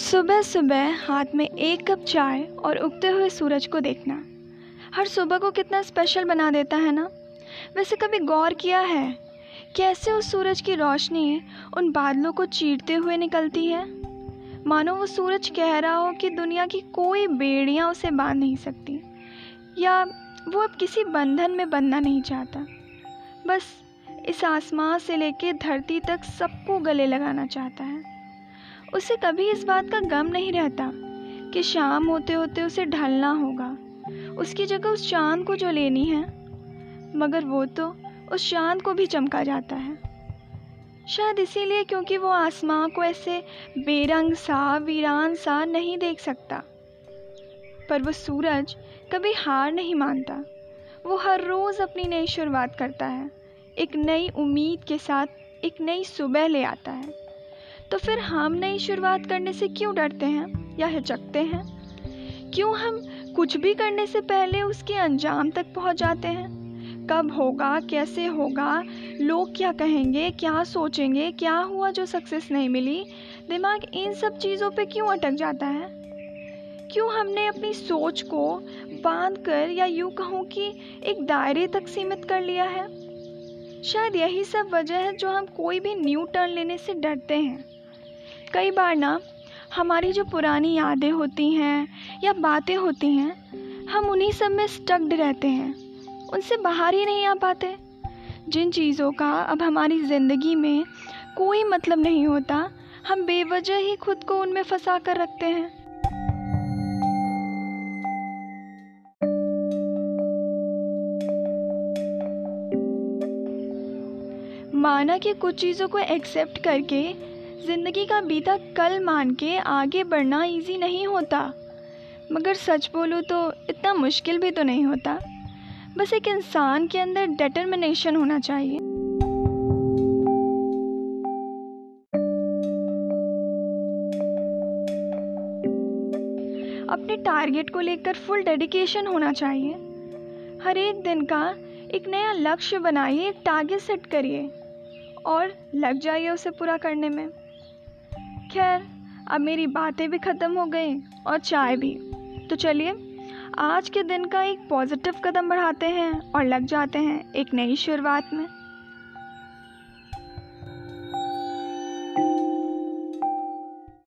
सुबह सुबह हाथ में एक कप चाय और उगते हुए सूरज को देखना। हर सुबह को कितना स्पेशल बना देता है ना? वैसे कभी गौर किया है? कैसे उस सूरज की रोशनी उन बादलों को चीरते हुए निकलती है? मानो वो सूरज कह रहा हो कि दुनिया की कोई बेड़ियाँ उसे बाँध नहीं सकती, या वो अब किसी बंधन में बंधना नहीं चाहता। बस इस आसमां से लेके धरती तक सबको गले लगाना चाहता है। उसे कभी इस बात का गम नहीं रहता कि शाम होते होते उसे ढलना होगा। उसकी जगह उस चाँद को जो लेनी है, मगर वो तो उस चाँद को भी चमका जाता है। शायद इसीलिए क्योंकि वो आसमां को ऐसे बेरंग सा, वीरान सा नहीं देख सकता। पर वो सूरज कभी हार नहीं मानता। वो हर रोज़ अपनी नई शुरुआत करता है। एक नई उम्मीद के साथ एक नई सुबह ले आता है। तो फिर हम नई शुरुआत करने से क्यों डरते हैं या हिचकते हैं? क्यों हम कुछ भी करने से पहले उसके अंजाम तक पहुँच जाते हैं? कब होगा, कैसे होगा? लोग क्या कहेंगे, क्या सोचेंगे, क्या हुआ जो सक्सेस नहीं मिली? दिमाग इन सब चीज़ों पे क्यों अटक जाता है? क्यों हमने अपनी सोच को बाँध कर या यूँ कहूँ कि एक दायरे तक सीमित कर लिया है? शायद यही सब वजह है जो हम कोई भी न्यू टर्न लेने से डरते हैं। कई बार ना, हमारी जो पुरानी यादें होती हैं या बातें होती हैं, हम उन्हीं सब में स्टक्ड रहते हैं। उनसे बाहर ही नहीं आ पाते। जिन चीज़ों का अब हमारी ज़िंदगी में कोई मतलब नहीं होता, हम बेवजह ही खुद को उनमें फंसा कर रखते हैं। माना कि कुछ चीज़ों को एक्सेप्ट करके ज़िंदगी का बीता कल मान के आगे बढ़ना इजी नहीं होता। मगर सच बोलूँ तो इतना मुश्किल भी तो नहीं होता। बस एक इंसान के अंदर डिटर्मिनेशन होना चाहिए। अपने टारगेट को लेकर फुल डेडिकेशन होना चाहिए। हर एक दिन का एक नया लक्ष्य बनाइए, एक टारगेट सेट करिए। और लग जाइए उसे पूरा करने में। खैर, अब मेरी बातें भी ख़त्म हो गई और चाय भी। तो चलिए, आज के दिन का एक पॉजिटिव कदम बढ़ाते हैं और लग जाते हैं एक नई शुरुआत में।